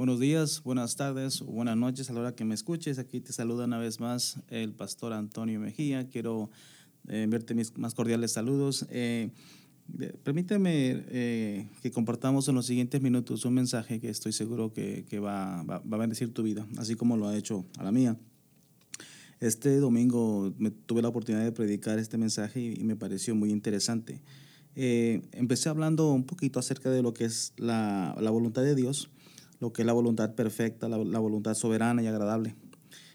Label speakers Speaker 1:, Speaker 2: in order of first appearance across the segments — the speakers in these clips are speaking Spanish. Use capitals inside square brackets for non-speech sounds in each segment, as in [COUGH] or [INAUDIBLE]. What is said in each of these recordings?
Speaker 1: Buenos días, buenas tardes, buenas noches a la hora que me escuches. Aquí te saluda una vez más el pastor Antonio Mejía. Quiero eh, enviarte mis más cordiales saludos. Eh, permíteme eh, que compartamos en los siguientes minutos un mensaje que estoy seguro que, va, a bendecir tu vida, así como lo ha hecho a la mía. Este domingo me, tuve la oportunidad de predicar este mensaje y, me pareció muy interesante. Eh, empecé hablando un poquito acerca de lo que es la voluntad de Dios, lo que es la voluntad perfecta, la, voluntad soberana y agradable.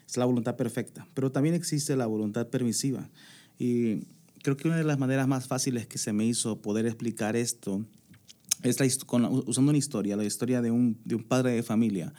Speaker 1: Es la voluntad perfecta, pero también existe la voluntad permisiva. Y creo que una de las maneras más fáciles que se me hizo poder explicar esto es la, usando una historia, la historia de un, de un padre de familia,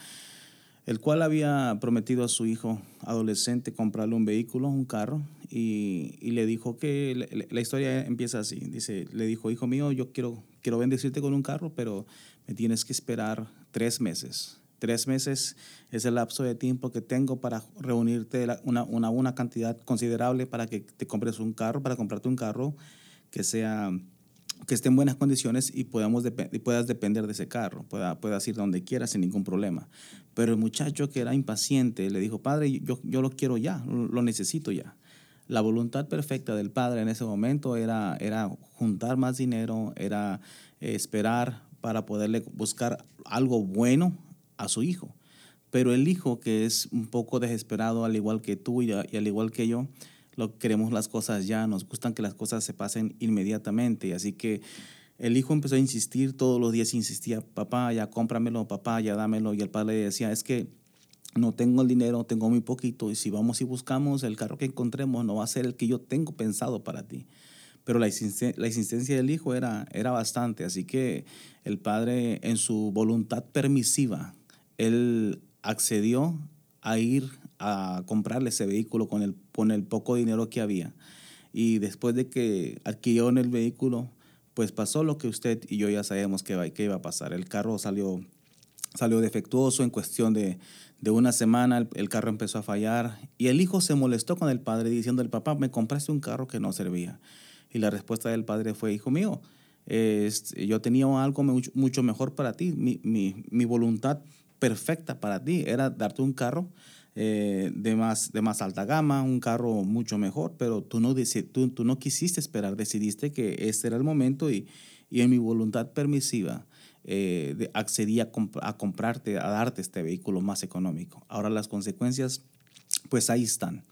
Speaker 1: el cual había prometido a su hijo adolescente comprarle un vehículo, un carro, y, y le dijo que la, historia empieza así. Dice, le dijo, hijo mío, yo quiero, quiero bendecirte con un carro, pero me tienes que esperar tres meses. Tres meses es el lapso de tiempo que tengo para reunirte una, una, una cantidad considerable para que te compres un carro, para comprarte un carro que sea que esté en buenas condiciones y, podamos y puedas depender de ese carro, pueda, puedas ir donde quieras sin ningún problema. Pero el muchacho que era impaciente le dijo, padre, yo, yo lo quiero ya, lo necesito ya. La voluntad perfecta del padre en ese momento era, era juntar más dinero, era esperar para poderle buscar algo bueno a su hijo. Pero el hijo que es un poco desesperado, al igual que tú y, al igual que yo, lo queremos las cosas ya, nos gustan que las cosas se pasen inmediatamente. Así que el hijo empezó a insistir, todos los días insistía, papá, ya cómpramelo, papá, ya dámelo. Y el padre le decía, es que no tengo el dinero, tengo muy poquito, y si vamos y buscamos el carro que encontremos, no va a ser el que yo tengo pensado para ti. Pero la, insistencia, la insistencia del hijo era, era bastante, así que el padre en su voluntad permisiva, él accedió a ir a comprarle ese vehículo con el, con el poco dinero que había. Y después de que adquirió el vehículo, pues pasó lo que usted y yo ya sabemos que, va, que iba a pasar. El carro salió, salió defectuoso en cuestión de, de una semana, el, el, carro empezó a fallar y el hijo se molestó con el padre diciendo, el papá, me compraste un carro que no servía. Y la respuesta del padre fue, hijo mío, yo tenía algo mucho, mucho mejor para ti, mi, mi, mi voluntad perfecta para ti era darte un carro eh, de, más, de más alta gama, un carro mucho mejor, pero tú no, tú, tú no quisiste esperar, decidiste que este era el momento y, y en mi voluntad permisiva eh, de, accedí a, comp a, comprarte, a darte este vehículo más económico. Ahora las consecuencias, pues ahí están.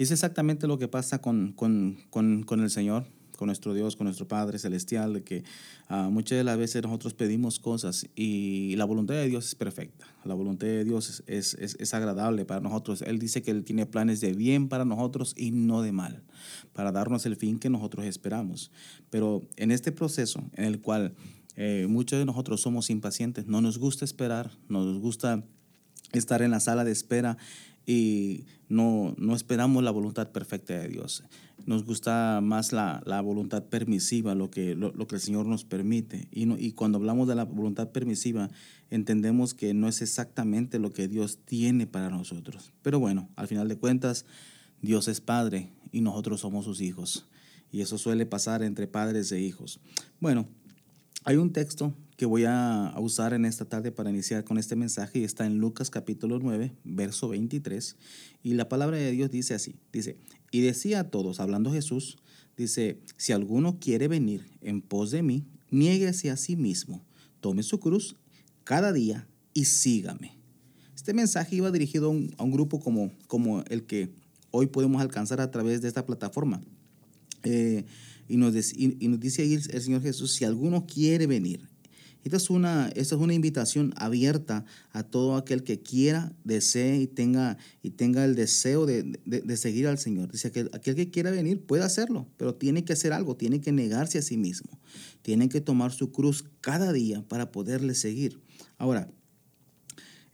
Speaker 1: Es exactamente lo que pasa con, con, con, con el Señor con nuestro Dios, con nuestro Padre Celestial, de que uh, muchas de las veces nosotros pedimos cosas y la voluntad de Dios es perfecta, la voluntad de Dios es, es, es, agradable para nosotros. Él dice que Él tiene planes de bien para nosotros y no de mal, para darnos el fin que nosotros esperamos. Pero en este proceso en el cual eh, muchos de nosotros somos impacientes, no nos gusta esperar, nos gusta estar en la sala de espera y no, no esperamos la voluntad perfecta de Dios. Nos gusta más la, la voluntad permisiva, lo que, lo, lo, que el Señor nos permite. Y, no, y cuando hablamos de la voluntad permisiva, entendemos que no es exactamente lo que Dios tiene para nosotros. Pero bueno, al final de cuentas, Dios es Padre y nosotros somos sus hijos. Y eso suele pasar entre padres e hijos. Bueno, hay un texto que voy a usar en esta tarde para iniciar con este mensaje y está en Lucas capítulo 9, verso 23. Y la palabra de Dios dice así, dice, y decía a todos, hablando Jesús, dice, si alguno quiere venir en pos de mí, niéguese a sí mismo, tome su cruz cada día y sígame. Este mensaje iba dirigido a un, a un grupo como, como el que hoy podemos alcanzar a través de esta plataforma. Eh, y, nos, y, y nos dice ahí el Señor Jesús, si alguno quiere venir, esta es, una, esta es una invitación abierta a todo aquel que quiera, desee y tenga, y tenga el deseo de, de, seguir al Señor. Dice que aquel que quiera venir puede hacerlo, pero tiene que hacer algo, tiene que negarse a sí mismo, tiene que tomar su cruz cada día para poderle seguir. Ahora,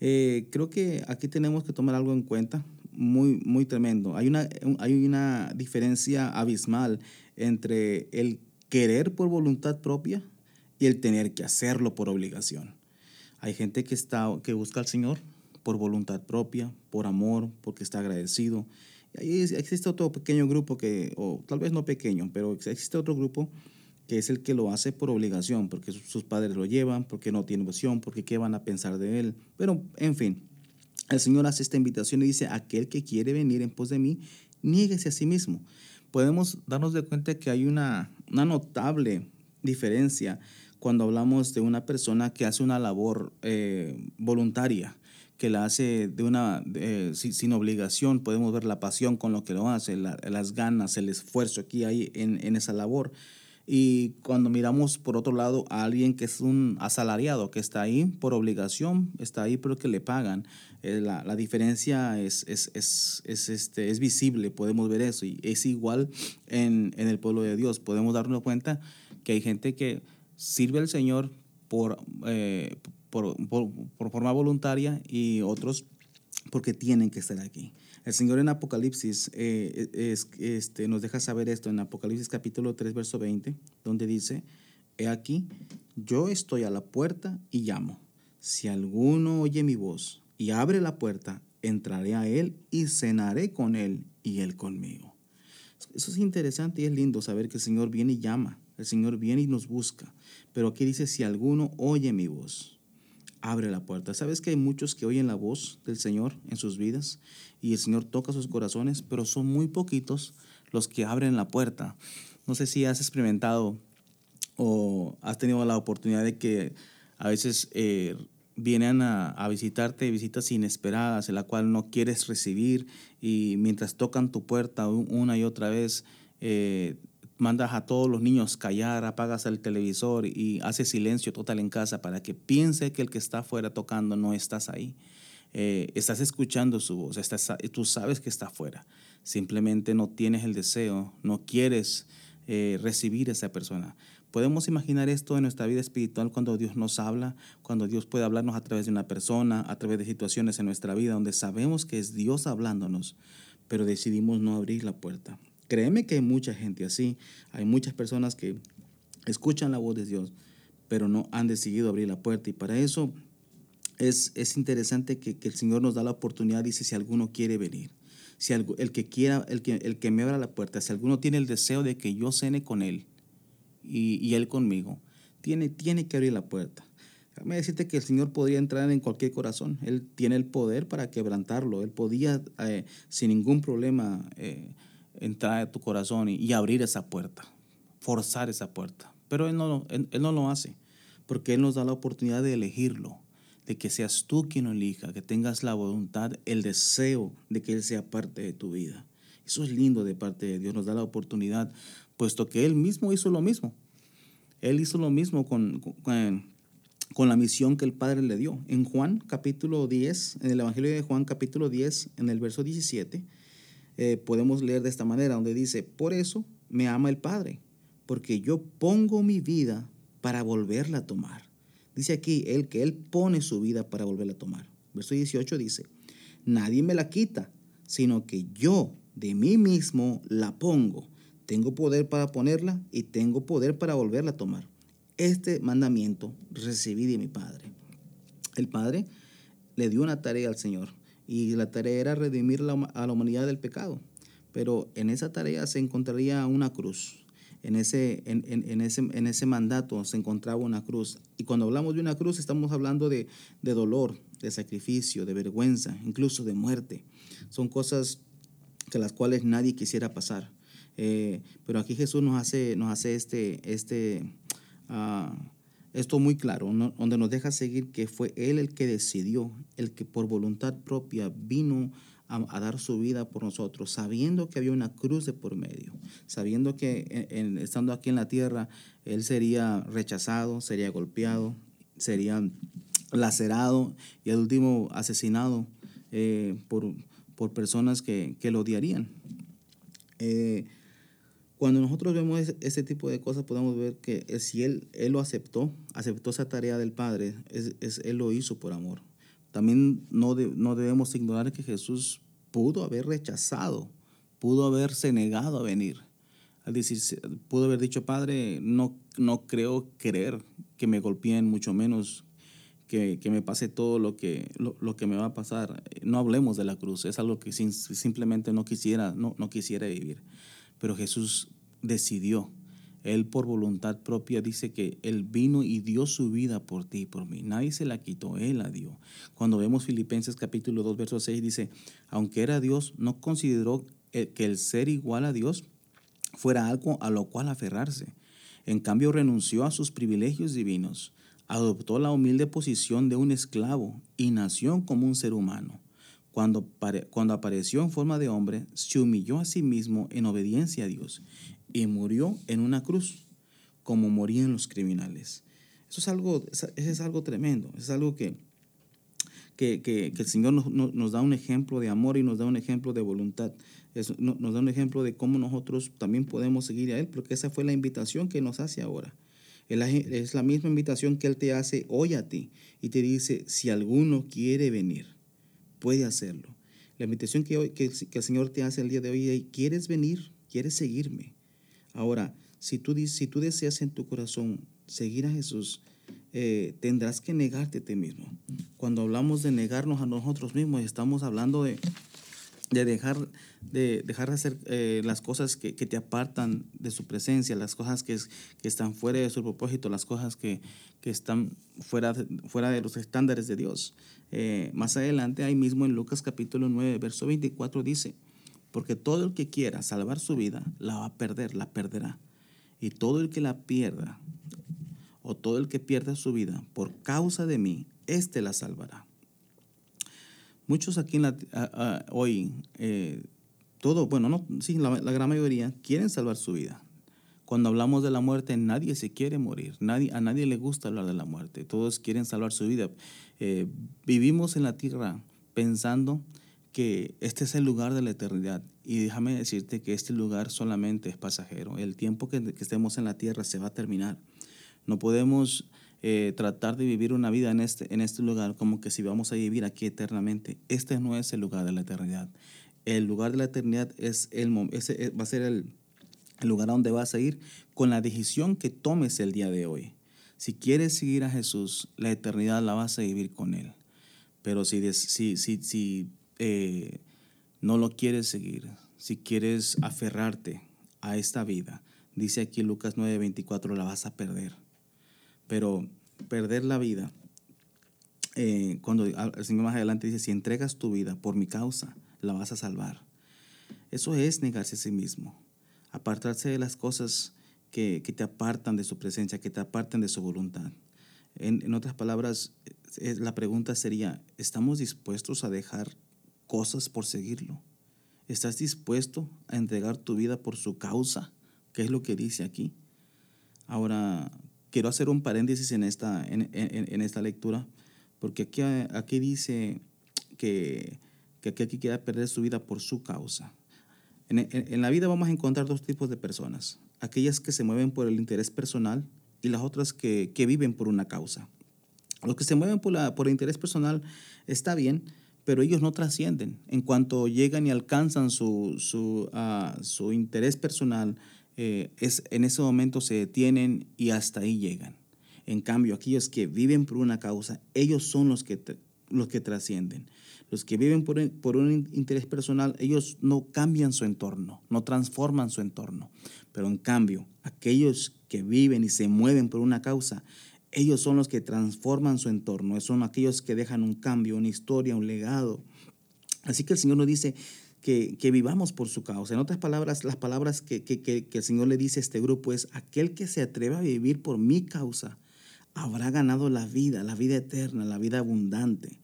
Speaker 1: eh, creo que aquí tenemos que tomar algo en cuenta muy, muy tremendo. Hay una, hay una diferencia abismal entre el querer por voluntad propia y el tener que hacerlo por obligación. Hay gente que, está, que busca al Señor por voluntad propia, por amor, porque está agradecido. Y existe otro pequeño grupo que, o tal vez no pequeño, pero existe otro grupo que es el que lo hace por obligación, porque sus padres lo llevan, porque no tiene opción, porque qué van a pensar de él. Pero, en fin, el Señor hace esta invitación y dice, aquel que quiere venir en pos de mí, niéguese a sí mismo. Podemos darnos de cuenta que hay una, una notable diferencia cuando hablamos de una persona que hace una labor eh, voluntaria, que la hace de una, sin, obligación, podemos ver la pasión con lo que lo hace, las ganas, el esfuerzo que hay en, en esa labor. Y cuando miramos por otro lado a alguien que es un asalariado, que está ahí por obligación, está ahí porque le pagan, eh, la, la, diferencia es, es, es, es, este, es visible, podemos ver eso. Y es igual en, en el pueblo de Dios. Podemos darnos cuenta que hay gente que sirve al Señor por, eh, por, por, por forma voluntaria y otros porque tienen que estar aquí. El Señor en Apocalipsis eh, es, este, nos deja saber esto en Apocalipsis capítulo 3, verso 20, donde dice, he aquí, yo estoy a la puerta y llamo. Si alguno oye mi voz y abre la puerta, entraré a él y cenaré con él y él conmigo. Eso es interesante y es lindo saber que el Señor viene y llama. El Señor viene y nos busca. Pero aquí dice, si alguno oye mi voz abre la puerta. ¿Sabes que hay muchos que oyen la voz del Señor en sus vidas y el Señor toca sus corazones, pero son muy poquitos los que abren la puerta? No sé si has experimentado o has tenido la oportunidad de que a veces eh, vienen a, visitarte visitas inesperadas, en la cual no quieres recibir y mientras tocan tu puerta una y otra vez, eh, mandas a todos los niños callar, apagas el televisor y haces silencio total en casa para que piense que el que está afuera tocando no estás ahí. Eh, estás escuchando su voz, estás, tú sabes que está afuera. Simplemente no tienes el deseo, no quieres eh, recibir a esa persona. Podemos imaginar esto en nuestra vida espiritual cuando Dios nos habla, cuando Dios puede hablarnos a través de una persona, a través de situaciones en nuestra vida donde sabemos que es Dios hablándonos, pero decidimos no abrir la puerta. Créeme que hay mucha gente así. Hay muchas personas que escuchan la voz de Dios, pero no han decidido abrir la puerta. Y para eso es, es interesante que, que, el Señor nos da la oportunidad, dice, si alguno quiere venir. Si el que quiera, el que, el que me abra la puerta, si alguno tiene el deseo de que yo cene con él y, y él conmigo, tiene, tiene que abrir la puerta. Déjame decirte que el Señor podría entrar en cualquier corazón. Él tiene el poder para quebrantarlo. Él podía, eh, sin ningún problema, eh, entrar a tu corazón y, abrir esa puerta, forzar esa puerta. Pero él no, él, no lo hace, porque Él nos da la oportunidad de elegirlo, de que seas tú quien lo elija, que tengas la voluntad, el deseo de que Él sea parte de tu vida. Eso es lindo de parte de Dios, nos da la oportunidad, puesto que Él mismo hizo lo mismo. Él hizo lo mismo con, con, la misión que el Padre le dio. En Juan capítulo 10, en el Evangelio de Juan capítulo 10, en el verso 17, eh, podemos leer de esta manera, donde dice, por eso me ama el Padre, porque yo pongo mi vida para volverla a tomar. Dice aquí, él que él pone su vida para volverla a tomar. Verso 18 dice, nadie me la quita, sino que yo de mí mismo la pongo. Tengo poder para ponerla y tengo poder para volverla a tomar. Este mandamiento recibí de mi Padre. El Padre le dio una tarea al Señor y la tarea era redimir a la humanidad del pecado. Pero en esa tarea se encontraría una cruz. En ese, en, ese, en ese mandato se encontraba una cruz. Y cuando hablamos de una cruz estamos hablando de, dolor, de sacrificio, de vergüenza, incluso de muerte. Son cosas que las cuales nadie quisiera pasar. Eh, pero aquí Jesús nos hace, nos hace este, este, uh, esto muy claro, donde nos deja seguir que fue Él el que decidió, el que por voluntad propia vino a, dar su vida por nosotros, sabiendo que había una cruz de por medio, sabiendo que estando aquí en la tierra, Él sería rechazado, sería golpeado, sería lacerado y al último asesinado eh, por, por, personas que, que lo odiarían. Eh, cuando nosotros vemos ese, tipo de cosas, podemos ver que si él, él lo aceptó, aceptó esa tarea del Padre, es, Él lo hizo por amor. También no, no debemos ignorar que Jesús pudo haber rechazado, pudo haberse negado a venir. Al decir, pudo haber dicho, Padre, no, no creo querer que me golpeen, mucho menos que, que me pase todo lo que, lo, lo, que me va a pasar. No hablemos de la cruz, es algo que simplemente no quisiera, no, no quisiera vivir. Pero Jesús decidió. Él por voluntad propia dice que Él vino y dio su vida por ti y por mí. Nadie se la quitó, Él la dio. Cuando vemos Filipenses capítulo 2, verso 6, dice, aunque era Dios, no consideró que el ser igual a Dios fuera algo a lo cual aferrarse. En cambio, renunció a sus privilegios divinos, adoptó la humilde posición de un esclavo y nació como un ser humano. Cuando, cuando apareció en forma de hombre, se humilló a sí mismo en obediencia a Dios y murió en una cruz, como morían los criminales. Eso es algo, es algo tremendo, es algo que, que, el Señor nos, nos, da un ejemplo de amor y nos da un ejemplo de voluntad nos da un ejemplo de cómo nosotros también podemos seguir a Él, porque esa fue la invitación que nos hace ahora. Es la misma invitación que Él te hace hoy a ti y te dice, si alguno quiere venir, puede hacerlo. La invitación que, hoy, que, el Señor te hace el día de hoy es, ¿quieres venir? ¿Quieres seguirme? Ahora, si tú, si tú deseas en tu corazón seguir a Jesús, eh, tendrás que negarte a ti mismo. Cuando hablamos de negarnos a nosotros mismos, estamos hablando de, de dejar de, dejar de hacer eh, las cosas que, te apartan de su presencia, las cosas que, que están fuera de su propósito, las cosas que, están fuera de, fuera de los estándares de Dios. Eh, más adelante, ahí mismo en Lucas capítulo 9, verso 24 dice, porque todo el que quiera salvar su vida, la va a perder, la perderá. Y todo el que la pierda, o todo el que pierda su vida por causa de mí, éste la salvará. Muchos aquí la, hoy, eh, todo, bueno, no, sí, la, gran mayoría quieren salvar su vida. Cuando hablamos de la muerte, nadie se quiere morir, nadie, a nadie le gusta hablar de la muerte, todos quieren salvar su vida. Eh, vivimos en la tierra pensando que este es el lugar de la eternidad. Y déjame decirte que este lugar solamente es pasajero. El tiempo que, que estemos en la tierra se va a terminar. No podemos eh, tratar de vivir una vida en este, en este lugar como que si vamos a vivir aquí eternamente. Este no es el lugar de la eternidad. El lugar de la eternidad es el, ese eh, va a ser el, lugar a donde vas a ir con la decisión que tomes el día de hoy. Si quieres seguir a Jesús, la eternidad la vas a vivir con Él. Pero si, si, si, si eh, no lo quieres seguir, si quieres aferrarte a esta vida, dice aquí Lucas 9:24, la vas a perder. Pero perder la vida, eh, cuando el Señor más adelante dice, si entregas tu vida por mi causa, la vas a salvar. Eso es negarse a sí mismo, apartarse de las cosas que, te apartan de su presencia, que te apartan de su voluntad. En, otras palabras, la pregunta sería, ¿estamos dispuestos a dejar cosas por seguirlo? ¿Estás dispuesto a entregar tu vida por su causa? ¿Qué es lo que dice aquí? Ahora, quiero hacer un paréntesis en esta, en, esta lectura, porque aquí, aquí dice que, que aquí quiere perder su vida por su causa. En, la vida vamos a encontrar dos tipos de personas, aquellas que se mueven por el interés personal y las otras que, viven por una causa. Los que se mueven por, la, por el interés personal está bien, pero ellos no trascienden. En cuanto llegan y alcanzan su, su, ah, su interés personal, eh, es, en ese momento se detienen y hasta ahí llegan. En cambio, aquellos que viven por una causa, ellos son los que, los que trascienden. Los que viven por, por, un interés personal, ellos no cambian su entorno, no transforman su entorno. Pero en cambio, aquellos que viven y se mueven por una causa, ellos son los que transforman su entorno, son aquellos que dejan un cambio, una historia, un legado. Así que el Señor nos dice, que, vivamos por su causa. En otras palabras, las palabras que, el Señor le dice a este grupo es, aquel que se atreva a vivir por mi causa, habrá ganado la vida, la vida eterna, la vida abundante.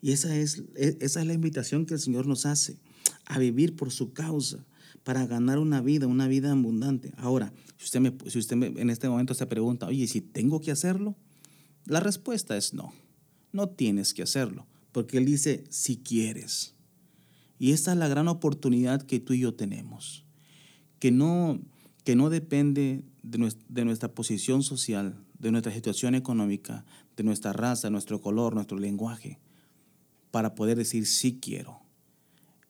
Speaker 1: Y esa es, e, esa es la invitación que el Señor nos hace, a vivir por su causa, para ganar una vida, una vida abundante. Ahora, si usted, me, si usted en este momento se pregunta, oye, si tengo que hacerlo? La respuesta es no, no tienes que hacerlo, porque Él dice, si quieres. Y esa es la gran oportunidad que tú y yo tenemos, que no, que no depende de nuestra, posición social, de nuestra situación económica, de nuestra raza, nuestro color, nuestro lenguaje, para poder decir sí quiero.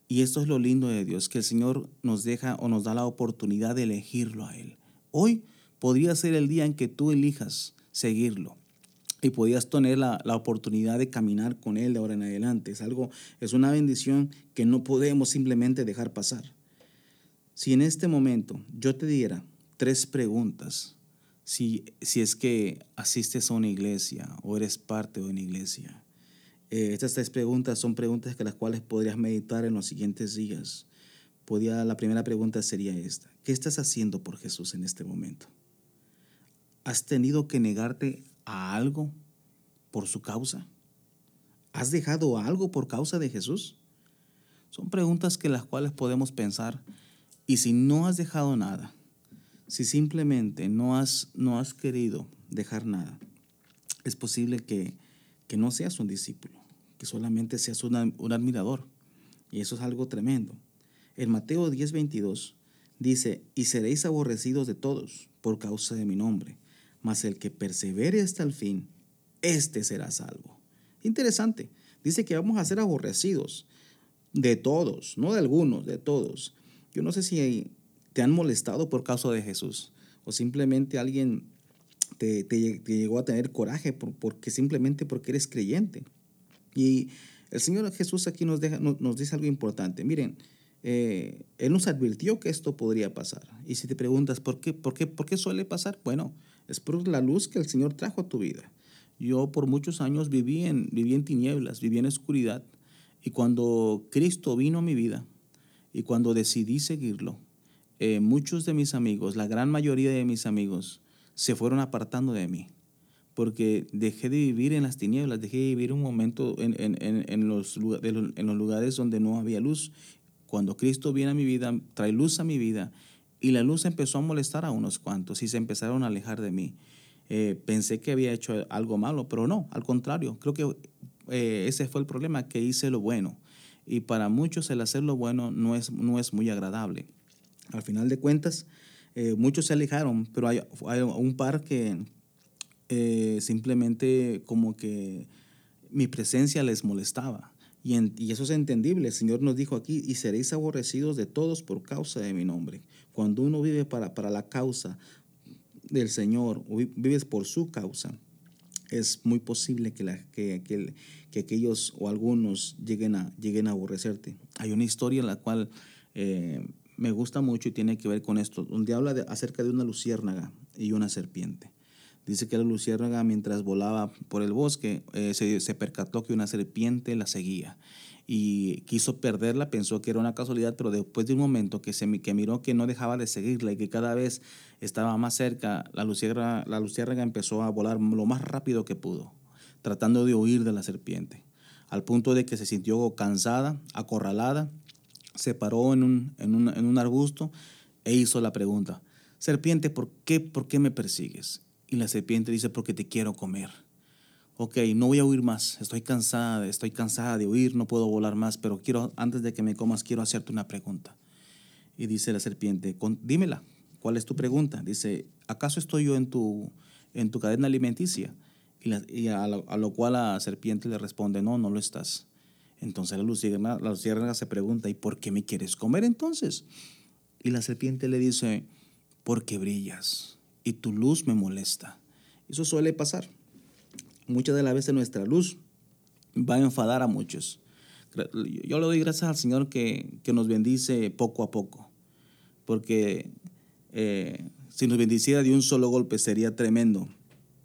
Speaker 1: Y esto es lo lindo de Dios, que el Señor nos deja o nos da la oportunidad de elegirlo a Él. Hoy podría ser el día en que tú elijas seguirlo y podías tener la, oportunidad de caminar con Él de ahora en adelante. Es algo, es una bendición que no podemos simplemente dejar pasar. Si en este momento yo te diera tres preguntas si, si es que asistes a una iglesia o eres parte de una iglesia. Eh, estas tres preguntas son preguntas que las cuales podrías meditar en los siguientes días. Podía, la primera pregunta sería esta. ¿Qué estás haciendo por Jesús en este momento? ¿Has tenido que negarte a algo por su causa? ¿Has dejado algo por causa de Jesús? Son preguntas que las cuales podemos pensar y si no has dejado nada, si simplemente no has, no has querido dejar nada, es posible que, que no seas un discípulo, que solamente seas un admirador. Y eso es algo tremendo. En Mateo 10:22 dice, y seréis aborrecidos de todos por causa de mi nombre, mas el que persevere hasta el fin, éste será salvo. Interesante. Dice que vamos a ser aborrecidos de todos, no de algunos, de todos. Yo no sé si te han molestado por causa de Jesús o simplemente alguien te, llegó a tener coraje porque simplemente porque eres creyente. Y el Señor Jesús aquí nos, deja, nos dice algo importante. Miren, eh, él nos advirtió que esto podría pasar. Y si te preguntas, ¿por qué, por, qué, ¿por qué suele pasar? Bueno, es por la luz que el Señor trajo a tu vida. Yo por muchos años viví en, viví en tinieblas, viví en oscuridad. Y cuando Cristo vino a mi vida y cuando decidí seguirlo, eh, muchos de mis amigos, la gran mayoría de mis amigos, se fueron apartando de mí. Porque dejé de vivir en las tinieblas, dejé de vivir un momento en, en, en, los, en los lugares donde no había luz cuando Cristo viene a mi vida, trae luz a mi vida y la luz empezó a molestar a unos cuantos y se empezaron a alejar de mí. Eh, pensé que había hecho algo malo, pero no, al contrario, creo que eh, ese fue el problema, que hice lo bueno. Y para muchos el hacer lo bueno no es, no es muy agradable. Al final de cuentas, eh, muchos se alejaron, pero hay, hay un par que simplemente como que mi presencia les molestaba. Y, eso es entendible. El Señor nos dijo aquí, y seréis aborrecidos de todos por causa de mi nombre. Cuando uno vive para, para la causa del Señor, vives por su causa, es muy posible que, que, que, que, aquellos o algunos lleguen a, lleguen a aborrecerte. Hay una historia en la cual eh, me gusta mucho y tiene que ver con esto, donde habla acerca de una luciérnaga y una serpiente. Dice que la luciérnaga mientras volaba por el bosque eh, se, percató que una serpiente la seguía y quiso perderla, pensó que era una casualidad, pero después de un momento que, se, que miró que no dejaba de seguirla y que cada vez estaba más cerca, la luciérnaga, la luciérnaga empezó a volar lo más rápido que pudo, tratando de huir de la serpiente, al punto de que se sintió cansada, acorralada, se paró en un, en un, en un arbusto e hizo la pregunta, serpiente, ¿por qué, ¿por qué me persigues? Y la serpiente dice, porque te quiero comer. Ok, no voy a huir más, estoy cansada, estoy cansada de huir, no puedo volar más, pero quiero, antes de que me comas, quiero hacerte una pregunta. Y dice la serpiente, dímela, ¿cuál es tu pregunta? Dice, ¿acaso estoy yo en tu, en tu cadena alimenticia? Y, a, lo, cual la serpiente le responde, no, no lo estás. Entonces la luciérnaga, la luciérnaga se pregunta, ¿y por qué me quieres comer entonces? Y la serpiente le dice, porque brillas y tu luz me molesta. Eso suele pasar. Muchas de las veces nuestra luz va a enfadar a muchos. Yo le doy gracias al Señor que, nos bendice poco a poco, porque eh, si nos bendiciera de un solo golpe sería tremendo,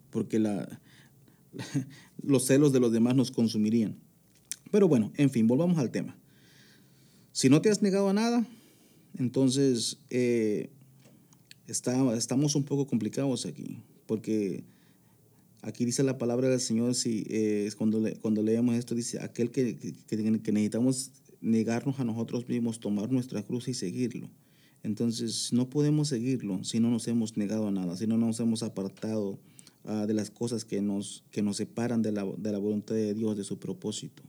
Speaker 1: porque [LAUGHS] los celos de los demás nos consumirían. Pero bueno, en fin, volvamos al tema. Si no te has negado a nada, entonces eh, estamos un poco complicados aquí, porque aquí dice la palabra del Señor, si, eh, cuando, cuando leemos esto, dice, aquel que, que, necesitamos negarnos a nosotros mismos, tomar nuestra cruz y seguirlo. Entonces, no podemos seguirlo si no nos hemos negado a nada, si no nos hemos apartado ah, de las cosas que nos, que nos separan de la, de la voluntad de Dios, de su propósito.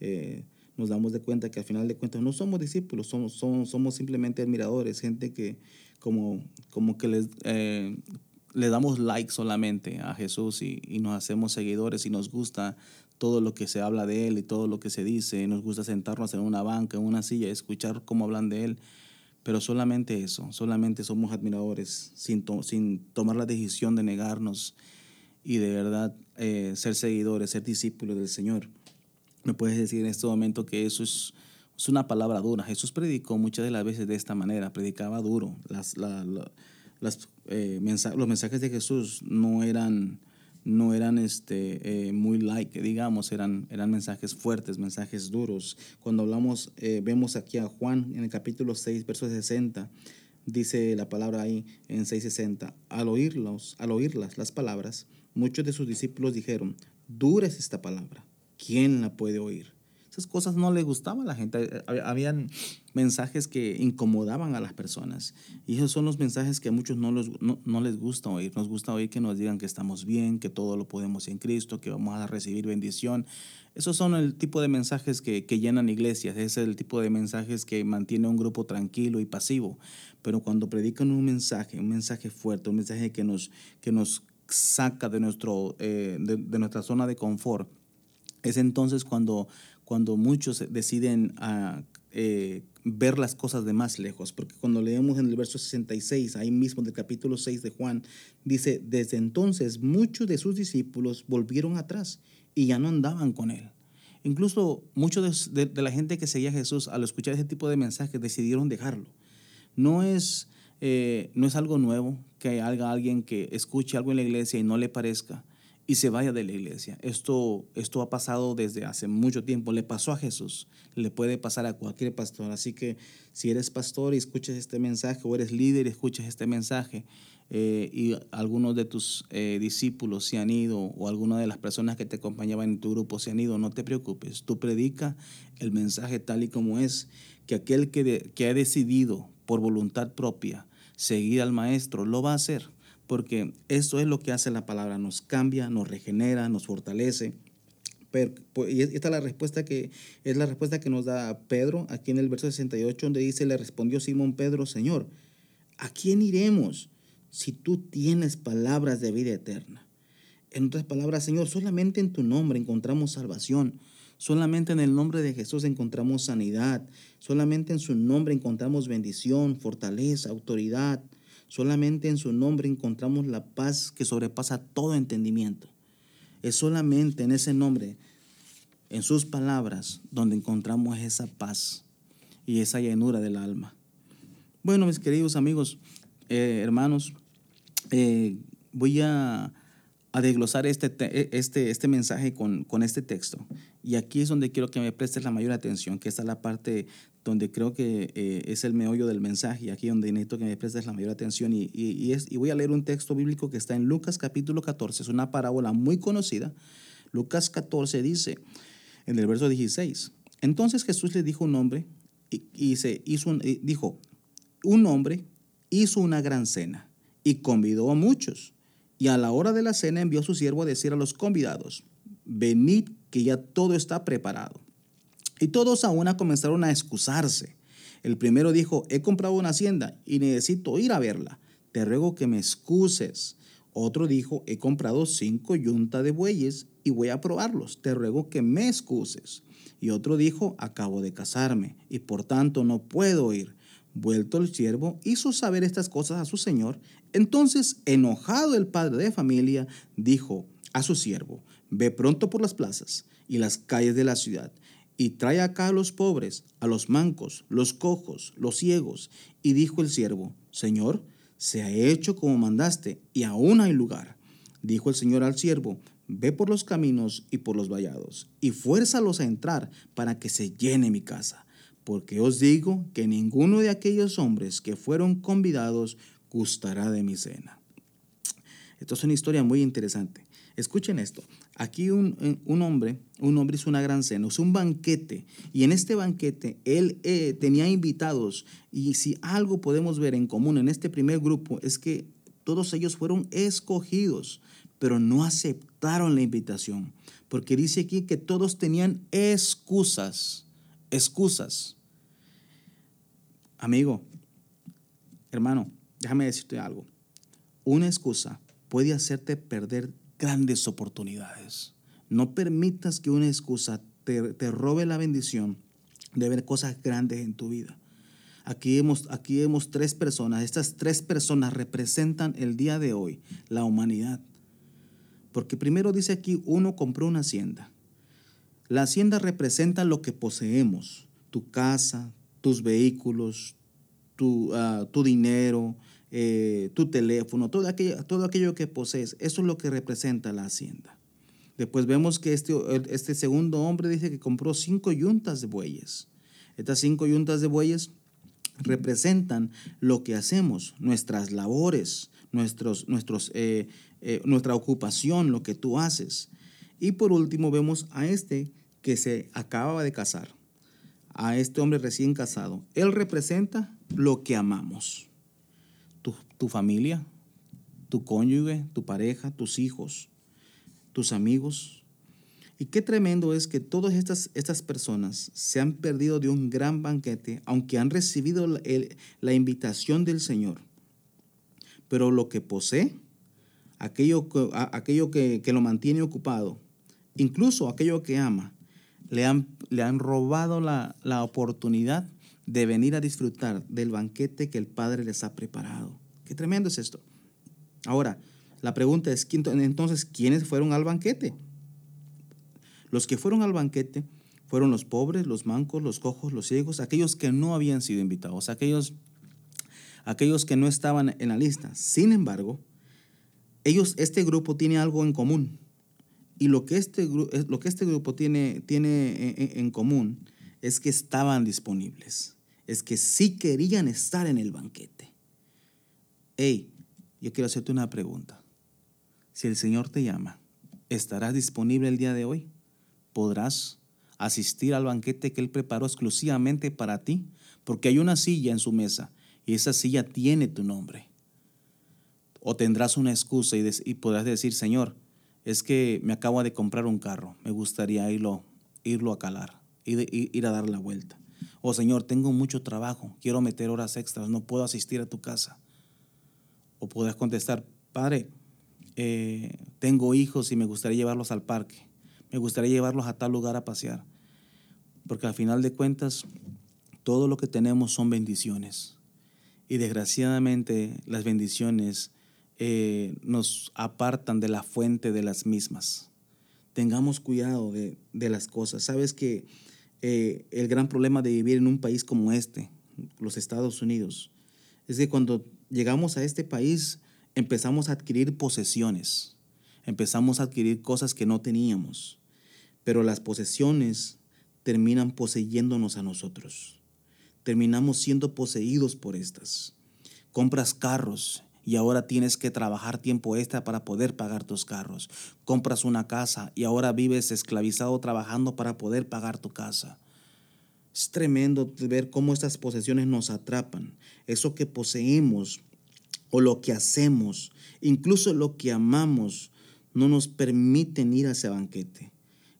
Speaker 1: Eh, nos damos de cuenta que al final de cuentas no somos discípulos, somos, somos, simplemente admiradores, gente que, como, como que les, eh, le damos like solamente a Jesús y, nos hacemos seguidores y nos gusta todo lo que se habla de Él y todo lo que se dice. Nos gusta sentarnos en una banca, en una silla, escuchar cómo hablan de Él. Pero solamente eso, solamente somos admiradores, sin, sin tomar la decisión de negarnos y de verdad eh, ser seguidores, ser discípulos del Señor. ¿Me puedes decir en este momento que eso es una palabra dura. Jesús predicó muchas de las veces de esta manera, predicaba duro. Eh, los mensajes de Jesús no eran, no eran este, eh, muy like, digamos, eran, eran mensajes fuertes, mensajes duros. Cuando hablamos, eh, vemos aquí a Juan en el capítulo 6, verso 60, dice la palabra ahí en 6.60, al oírlos, al oírlas, las palabras, muchos de sus discípulos dijeron, dura es esta palabra, ¿quién la puede oír? Esas cosas no le gustaban a la gente. Habían mensajes que incomodaban a las personas. Y esos son los mensajes que a muchos no, no, les gusta oír. Nos gusta oír que nos digan que estamos bien, que todo lo podemos en Cristo, que vamos a recibir bendición. Esos son el tipo de mensajes que, que llenan iglesias. Ese es el tipo de mensajes que mantiene un grupo tranquilo y pasivo. Pero cuando predican un mensaje, un mensaje fuerte, un mensaje que nos, que nos saca de, nuestro, eh, de nuestra zona de confort, es entonces cuando cuando muchos deciden ah, eh, ver las cosas de más lejos, porque cuando leemos en el verso 66, ahí mismo del capítulo 6 de Juan, dice, desde entonces muchos de sus discípulos volvieron atrás y ya no andaban con él. Incluso muchos de, la gente que seguía a Jesús, al escuchar ese tipo de mensajes, decidieron dejarlo. No es, eh, no es algo nuevo que haya alguien que escuche algo en la iglesia y no le parezca y se vaya de la iglesia. Esto, esto ha pasado desde hace mucho tiempo. Le pasó a Jesús, le puede pasar a cualquier pastor. Así que si eres pastor y escuchas este mensaje, o eres líder y escuchas este mensaje, eh, y algunos de tus eh, discípulos se han ido, o alguna de las personas que te acompañaban en tu grupo se han ido, no te preocupes. Tú predica el mensaje tal y como es, que aquel que, que ha decidido por voluntad propia seguir al Maestro, lo va a hacer porque eso es lo que hace la palabra, nos cambia, nos regenera, nos fortalece. Pero, y esta es la respuesta que es la respuesta que nos da Pedro aquí en el verso 68 donde dice le respondió Simón Pedro, "Señor, ¿a quién iremos si tú tienes palabras de vida eterna?" En otras palabras, Señor, solamente en tu nombre encontramos salvación. Solamente en el nombre de Jesús encontramos sanidad. Solamente en su nombre encontramos bendición, fortaleza, autoridad. Solamente en su nombre encontramos la paz que sobrepasa todo entendimiento. Es solamente en ese nombre, en sus palabras, donde encontramos esa paz y esa llenura del alma. Bueno, mis queridos amigos, eh, hermanos, eh, voy a, desglosar este, este, este mensaje con, con, este texto. Y aquí es donde quiero que me prestes la mayor atención, que esta es la parte donde creo que eh, es el meollo del mensaje, y aquí donde necesito que me prestes la mayor atención. Y, y, es, y voy a leer un texto bíblico que está en Lucas capítulo 14, es una parábola muy conocida. Lucas 14 dice, en el verso 16, entonces Jesús le dijo un hombre, y, se hizo dijo, un hombre hizo una gran cena y convidó a muchos. Y a la hora de la cena envió a su siervo a decir a los convidados, venid que ya todo está preparado. Y todos a una comenzaron a excusarse. El primero dijo, he comprado una hacienda y necesito ir a verla. Te ruego que me excuses. Otro dijo, he comprado cinco yuntas de bueyes y voy a probarlos. Te ruego que me excuses. Y otro dijo, acabo de casarme y por tanto no puedo ir. Vuelto el siervo, hizo saber estas cosas a su señor. Entonces, enojado el padre de familia, dijo a su siervo, ve pronto por las plazas y las calles de la ciudad y trae acá a los pobres, a los mancos, los cojos, los ciegos. Y dijo el siervo, Señor, se ha hecho como mandaste, y aún hay lugar. Dijo el Señor al siervo, ve por los caminos y por los vallados, y fuérzalos a entrar para que se llene mi casa. Porque os digo que ninguno de aquellos hombres que fueron convidados gustará de mi cena. Esto es una historia muy interesante. Escuchen esto. Aquí un, hombre, un hombre hizo una gran cena, es un banquete. Y en este banquete él eh, tenía invitados. Y si algo podemos ver en común en este primer grupo es que todos ellos fueron escogidos, pero no aceptaron la invitación. Porque dice aquí que todos tenían excusas. Excusas. Amigo, hermano, déjame decirte algo. Una excusa puede hacerte perder grandes oportunidades. No permitas que una excusa te, robe la bendición de ver cosas grandes en tu vida. Aquí hemos, aquí tres personas. Estas tres personas representan el día de hoy, la humanidad. Porque primero dice aquí, uno compró una hacienda. La hacienda representa lo que poseemos, tu casa, tus vehículos, tu, ah, tu dinero, eh, tu teléfono, todo aquello, todo aquello que posees. Eso es lo que representa la hacienda. Después vemos que este, este segundo hombre dice que compró cinco yuntas de bueyes. Estas cinco yuntas de bueyes representan lo que hacemos, nuestras labores, nuestros, nuestros, eh, eh, nuestra ocupación, lo que tú haces. Y por último vemos a este que se acaba de casar, a este hombre recién casado. Él representa lo que amamos. Tu, familia, tu cónyuge, tu pareja, tus hijos, tus amigos. Y qué tremendo es que todas estas, estas personas se han perdido de un gran banquete, aunque han recibido la, la invitación del Señor. Pero lo que posee, aquello, aquello que, que lo mantiene ocupado, incluso aquello que ama, le han, le han robado la, la, oportunidad de venir a disfrutar del banquete que el Padre les ha preparado. Qué tremendo es esto. Ahora, la pregunta es, entonces, ¿quiénes fueron al banquete? Los que fueron al banquete fueron los pobres, los mancos, los cojos, los ciegos, aquellos que no habían sido invitados, aquellos, aquellos que no estaban en la lista. Sin embargo, ellos, este grupo tiene algo en común. Y lo que este, lo que este grupo tiene, tiene en, en común es que estaban disponibles, es que sí querían estar en el banquete. Hey, yo quiero hacerte una pregunta. Si el Señor te llama, ¿estarás disponible el día de hoy? ¿Podrás asistir al banquete que Él preparó exclusivamente para ti? Porque hay una silla en su mesa y esa silla tiene tu nombre. O tendrás una excusa y, podrás decir, Señor, es que me acabo de comprar un carro, me gustaría irlo, irlo a calar, ir, a dar la vuelta. O Señor, tengo mucho trabajo, quiero meter horas extras, no puedo asistir a tu casa. O podrás contestar, Padre, eh, tengo hijos y me gustaría llevarlos al parque, me gustaría llevarlos a tal lugar a pasear. Porque al final de cuentas, todo lo que tenemos son bendiciones. Y desgraciadamente las bendiciones eh, nos apartan de la fuente de las mismas. Tengamos cuidado de, las cosas. Sabes que eh, el gran problema de vivir en un país como este, los Estados Unidos, es que cuando llegamos a este país empezamos a adquirir posesiones, empezamos a adquirir cosas que no teníamos, pero las posesiones terminan poseyéndonos a nosotros. Terminamos siendo poseídos por estas. Compras carros y ahora tienes que trabajar tiempo extra para poder pagar tus carros. Compras una casa y ahora vives esclavizado trabajando para poder pagar tu casa. Es tremendo ver cómo estas posesiones nos atrapan. Eso que poseemos o lo que hacemos, incluso lo que amamos, no nos permiten ir a ese banquete.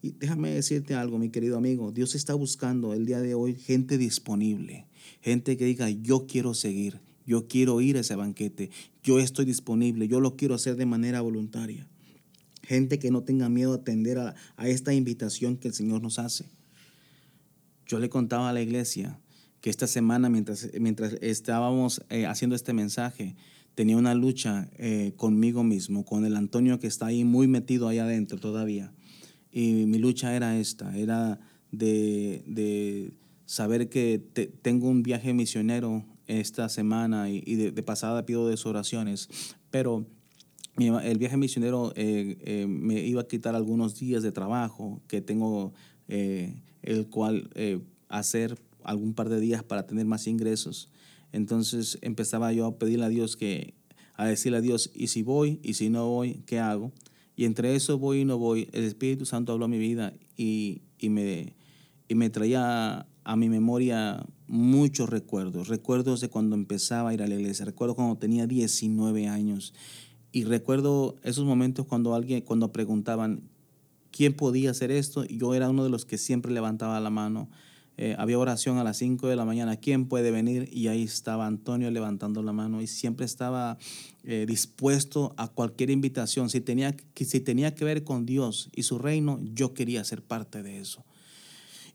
Speaker 1: Y déjame decirte algo, mi querido amigo, Dios está buscando el día de hoy gente disponible, gente que diga, yo quiero seguir, yo quiero ir a ese banquete, yo estoy disponible, yo lo quiero hacer de manera voluntaria. Gente que no tenga miedo a atender a, esta invitación que el Señor nos hace. Yo le contaba a la iglesia que esta semana, mientras, mientras estábamos eh, haciendo este mensaje, tenía una lucha eh, conmigo mismo, con el Antonio que está ahí muy metido ahí adentro todavía. Y mi lucha era esta, era de, saber que tengo un viaje misionero esta semana y, de, pasada pido de sus oraciones, pero el viaje misionero eh, eh, me iba a quitar algunos días de trabajo que tengo, eh, el cual hacer algún par de días para tener más ingresos. Entonces empezaba yo a pedirle a Dios que, a decirle a Dios, y si voy, y si no voy, ¿qué hago? Y entre eso voy y no voy, el Espíritu Santo habló a mi vida y, y me, y me traía a mi memoria muchos recuerdos, recuerdos de cuando empezaba a ir a la iglesia, recuerdo cuando tenía 19 años y recuerdo esos momentos cuando alguien, cuando preguntaban quién podía hacer esto, yo era uno de los que siempre levantaba la mano. Eh, había oración a las 5 de la mañana, ¿quién puede venir? Y ahí estaba Antonio levantando la mano y siempre estaba eh, dispuesto a cualquier invitación. Si tenía, si tenía que ver con Dios y su reino, yo quería ser parte de eso.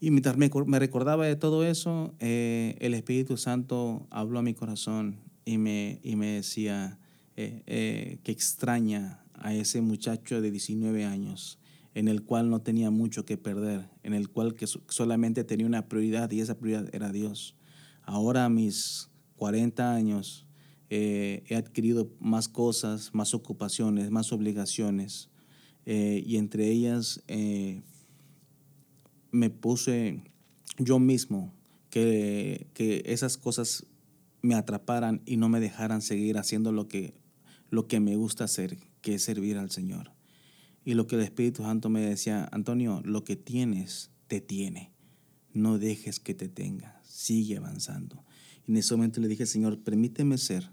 Speaker 1: Y mientras me, recordaba de todo eso, eh, el Espíritu Santo habló a mi corazón y me, y me decía eh, eh, que extraña a ese muchacho de 19 años, en el cual no tenía mucho que perder, en el cual que solamente tenía una prioridad y esa prioridad era Dios. Ahora a mis 40 años eh, he adquirido más cosas, más ocupaciones, más obligaciones. Eh, y entre ellas eh, me puse yo mismo que, que, esas cosas me atraparan y no me dejaran seguir haciendo lo que, lo que me gusta hacer, que es servir al Señor. Y lo que el Espíritu Santo me decía, Antonio, lo que tienes, te tiene. No dejes que te tenga. Sigue avanzando. Y en ese momento le dije, Señor, permíteme ser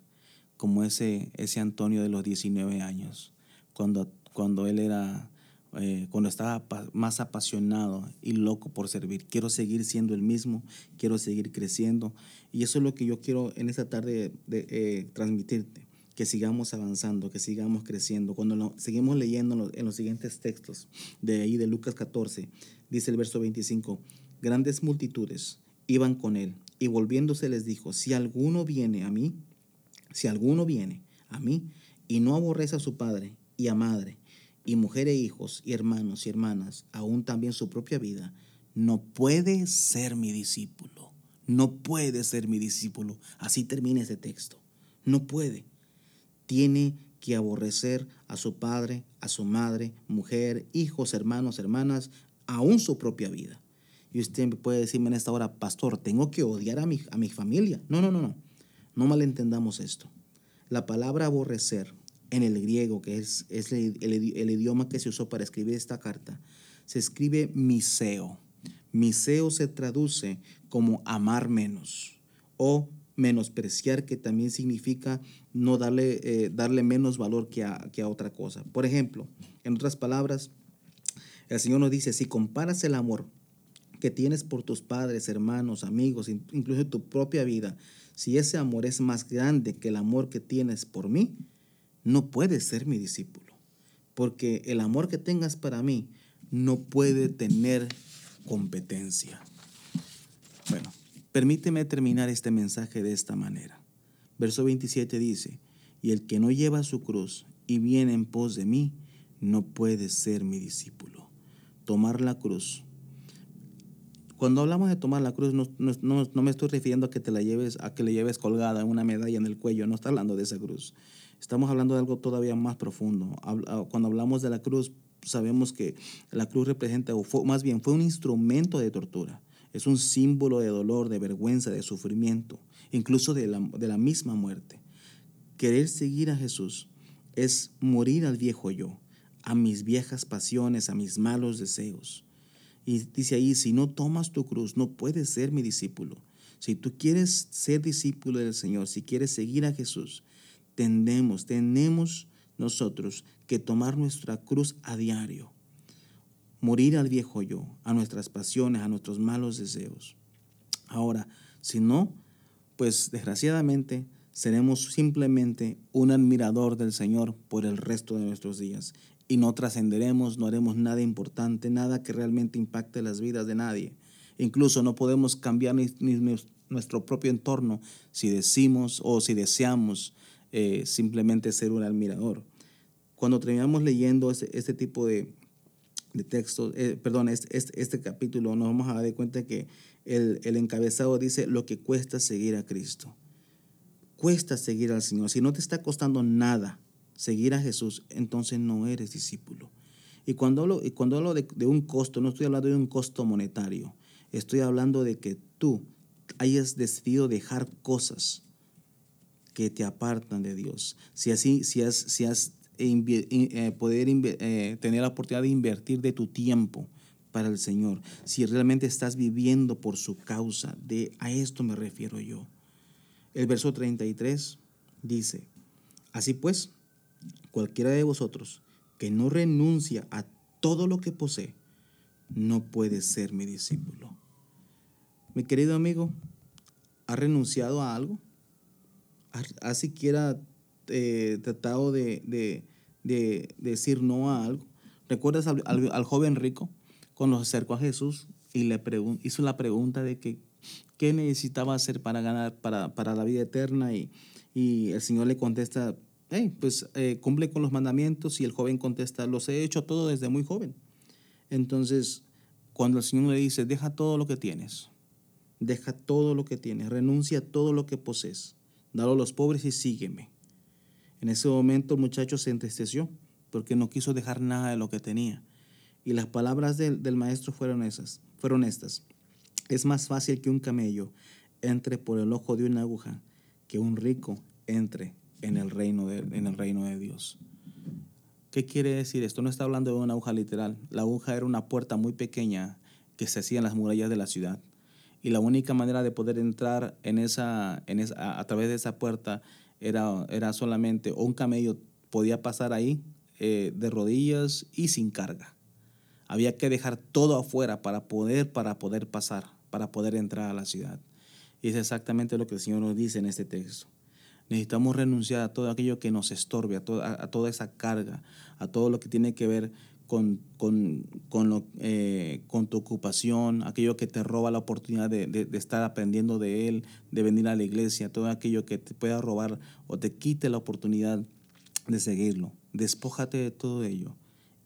Speaker 1: como ese, ese Antonio de los 19 años, cuando, cuando él era, eh, cuando estaba más apasionado y loco por servir. Quiero seguir siendo el mismo, quiero seguir creciendo. Y eso es lo que yo quiero en esta tarde de, eh, transmitirte que sigamos avanzando, que sigamos creciendo. Cuando seguimos leyendo en los, siguientes textos de ahí de Lucas 14, dice el verso 25, grandes multitudes iban con él y volviéndose les dijo, si alguno viene a mí, si alguno viene a mí y no aborrece a su padre y a madre y mujer e hijos y hermanos y hermanas, aún también su propia vida, no puede ser mi discípulo. No puede ser mi discípulo. Así termina ese texto. No puede tiene que aborrecer a su padre, a su madre, mujer, hijos, hermanos, hermanas, aún su propia vida. Y usted puede decirme en esta hora, pastor, tengo que odiar a mi, a mi familia. No, no, no, no. No malentendamos esto. La palabra aborrecer en el griego, que es, el, idioma que se usó para escribir esta carta, se escribe miseo. Miseo se traduce como amar menos o menospreciar, que también significa no darle, eh, darle menos valor que a, que a otra cosa. Por ejemplo, en otras palabras, el Señor nos dice, si comparas el amor que tienes por tus padres, hermanos, amigos, incluso tu propia vida, si ese amor es más grande que el amor que tienes por mí, no puedes ser mi discípulo. Porque el amor que tengas para mí no puede tener competencia. Bueno, Permíteme terminar este mensaje de esta manera. Verso 27 dice, y el que no lleva su cruz y viene en pos de mí, no puede ser mi discípulo. Tomar la cruz. Cuando hablamos de tomar la cruz, no, no, me estoy refiriendo a que te la lleves, a que le lleves colgada una medalla en el cuello, no está hablando de esa cruz. Estamos hablando de algo todavía más profundo. Ah, cuando hablamos de la cruz, sabemos que la cruz representa, o más bien fue un instrumento de tortura es un símbolo de dolor, de vergüenza, de sufrimiento, incluso de la, de la misma muerte. Querer seguir a Jesús es morir al viejo yo, a mis viejas pasiones, a mis malos deseos. Y dice ahí, si no tomas tu cruz, no puedes ser mi discípulo. Si tú quieres ser discípulo del Señor, si quieres seguir a Jesús, tenemos nosotros que tomar nuestra cruz a diario morir al viejo yo, a nuestras pasiones, a nuestros malos deseos. Ahora, si no, pues desgraciadamente seremos simplemente un admirador del Señor por el resto de nuestros días y no trascenderemos, no haremos nada importante, nada que realmente impacte las vidas de nadie. Incluso no podemos cambiar nuestro propio entorno si decimos o si deseamos eh, simplemente ser un admirador. Cuando terminamos leyendo este tipo de, de texto, eh, perdón, este, este, capítulo nos vamos a dar cuenta que el, el, encabezado dice lo que cuesta seguir a Cristo. Cuesta seguir al Señor. Si no te está costando nada seguir a Jesús, entonces no eres discípulo. Y cuando hablo, y cuando hablo de, de un costo, no estoy hablando de un costo monetario. Estoy hablando de que tú hayas decidido dejar cosas que te apartan de Dios. Si así, si has, si has eh, poder eh, tener la oportunidad de invertir de tu tiempo para el Señor. Si realmente estás viviendo por su causa, de a esto me refiero yo. El verso 33 dice, así pues, cualquiera de vosotros que no renuncia a todo lo que posee, no puede ser mi discípulo. Mi querido amigo, ¿ha renunciado a algo? ¿Ha, siquiera eh, tratado de, de, decir no a algo. ¿Recuerdas al, joven rico cuando se acercó a Jesús y le hizo la pregunta de que, qué necesitaba hacer para ganar, para, para la vida eterna? Y, y, el Señor le contesta, hey, pues eh, cumple con los mandamientos y el joven contesta, los he hecho todo desde muy joven. Entonces, cuando el Señor le dice, deja todo lo que tienes, deja todo lo que tienes, renuncia a todo lo que posees, dalo a los pobres y sígueme. En ese momento el muchacho se entristeció porque no quiso dejar nada de lo que tenía. Y las palabras del, maestro fueron esas, fueron estas. Es más fácil que un camello entre por el ojo de una aguja que un rico entre en el reino de, en el reino de Dios. ¿Qué quiere decir esto? No está hablando de una aguja literal. La aguja era una puerta muy pequeña que se hacía en las murallas de la ciudad. Y la única manera de poder entrar en esa, en a, través de esa puerta era, era solamente, un camello podía pasar ahí eh, de rodillas y sin carga. Había que dejar todo afuera para poder, para poder pasar, para poder entrar a la ciudad. Y es exactamente lo que el Señor nos dice en este texto. Necesitamos renunciar a todo aquello que nos estorbe, a, a, toda esa carga, a todo lo que tiene que ver con, con, con, lo, eh, con, tu ocupación, aquello que te roba la oportunidad de, de, estar aprendiendo de Él, de venir a la iglesia, todo aquello que te pueda robar o te quite la oportunidad de seguirlo. Despójate de todo ello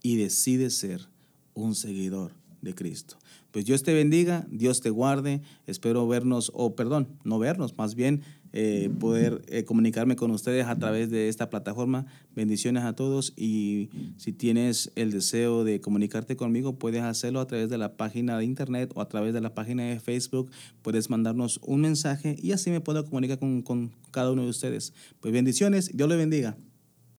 Speaker 1: y decide ser un seguidor de Cristo. Pues Dios te bendiga, Dios te guarde, espero vernos, o perdón, no vernos, más bien eh, poder eh, comunicarme con ustedes a través de esta plataforma. Bendiciones a todos y si tienes el deseo de comunicarte conmigo, puedes hacerlo a través de la página de internet o a través de la página de Facebook. Puedes mandarnos un mensaje y así me puedo comunicar con, con cada uno de ustedes. Pues bendiciones, Dios le bendiga.